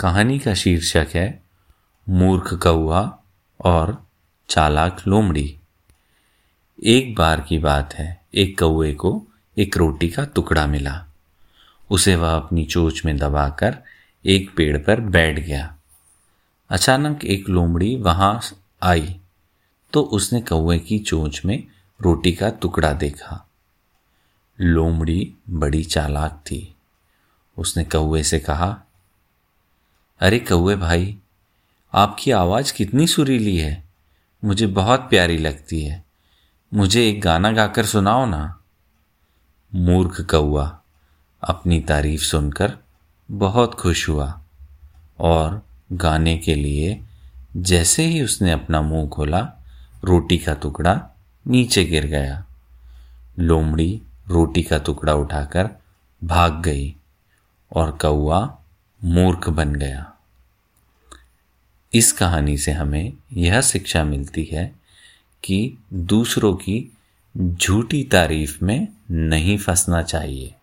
कहानी का शीर्षक है, मूर्ख कौआ और चालाक लोमड़ी। एक बार की बात है, एक कौए को एक रोटी का टुकड़ा मिला। उसे वह अपनी चोच में दबाकर एक पेड़ पर बैठ गया। अचानक एक लोमड़ी वहाँ आई तो उसने कौए की चोंच में रोटी का टुकड़ा देखा। लोमड़ी बड़ी चालाक थी। उसने कौए से कहा अरे कौए भाई, आपकी आवाज़ कितनी सुरीली है। मुझे बहुत प्यारी लगती है। मुझे एक गाना गाकर सुनाओ ना। मूर्ख कौआ अपनी तारीफ़ सुनकर बहुत खुश हुआ और गाने के लिए जैसे ही उसने अपना मुँह खोला, रोटी का टुकड़ा नीचे गिर गया। लोमड़ी रोटी का टुकड़ा उठाकर भाग गई और कौआ मूर्ख बन गया। इस कहानी से हमें यह शिक्षा मिलती है कि दूसरों की झूठी तारीफ़ में नहीं फंसना चाहिए।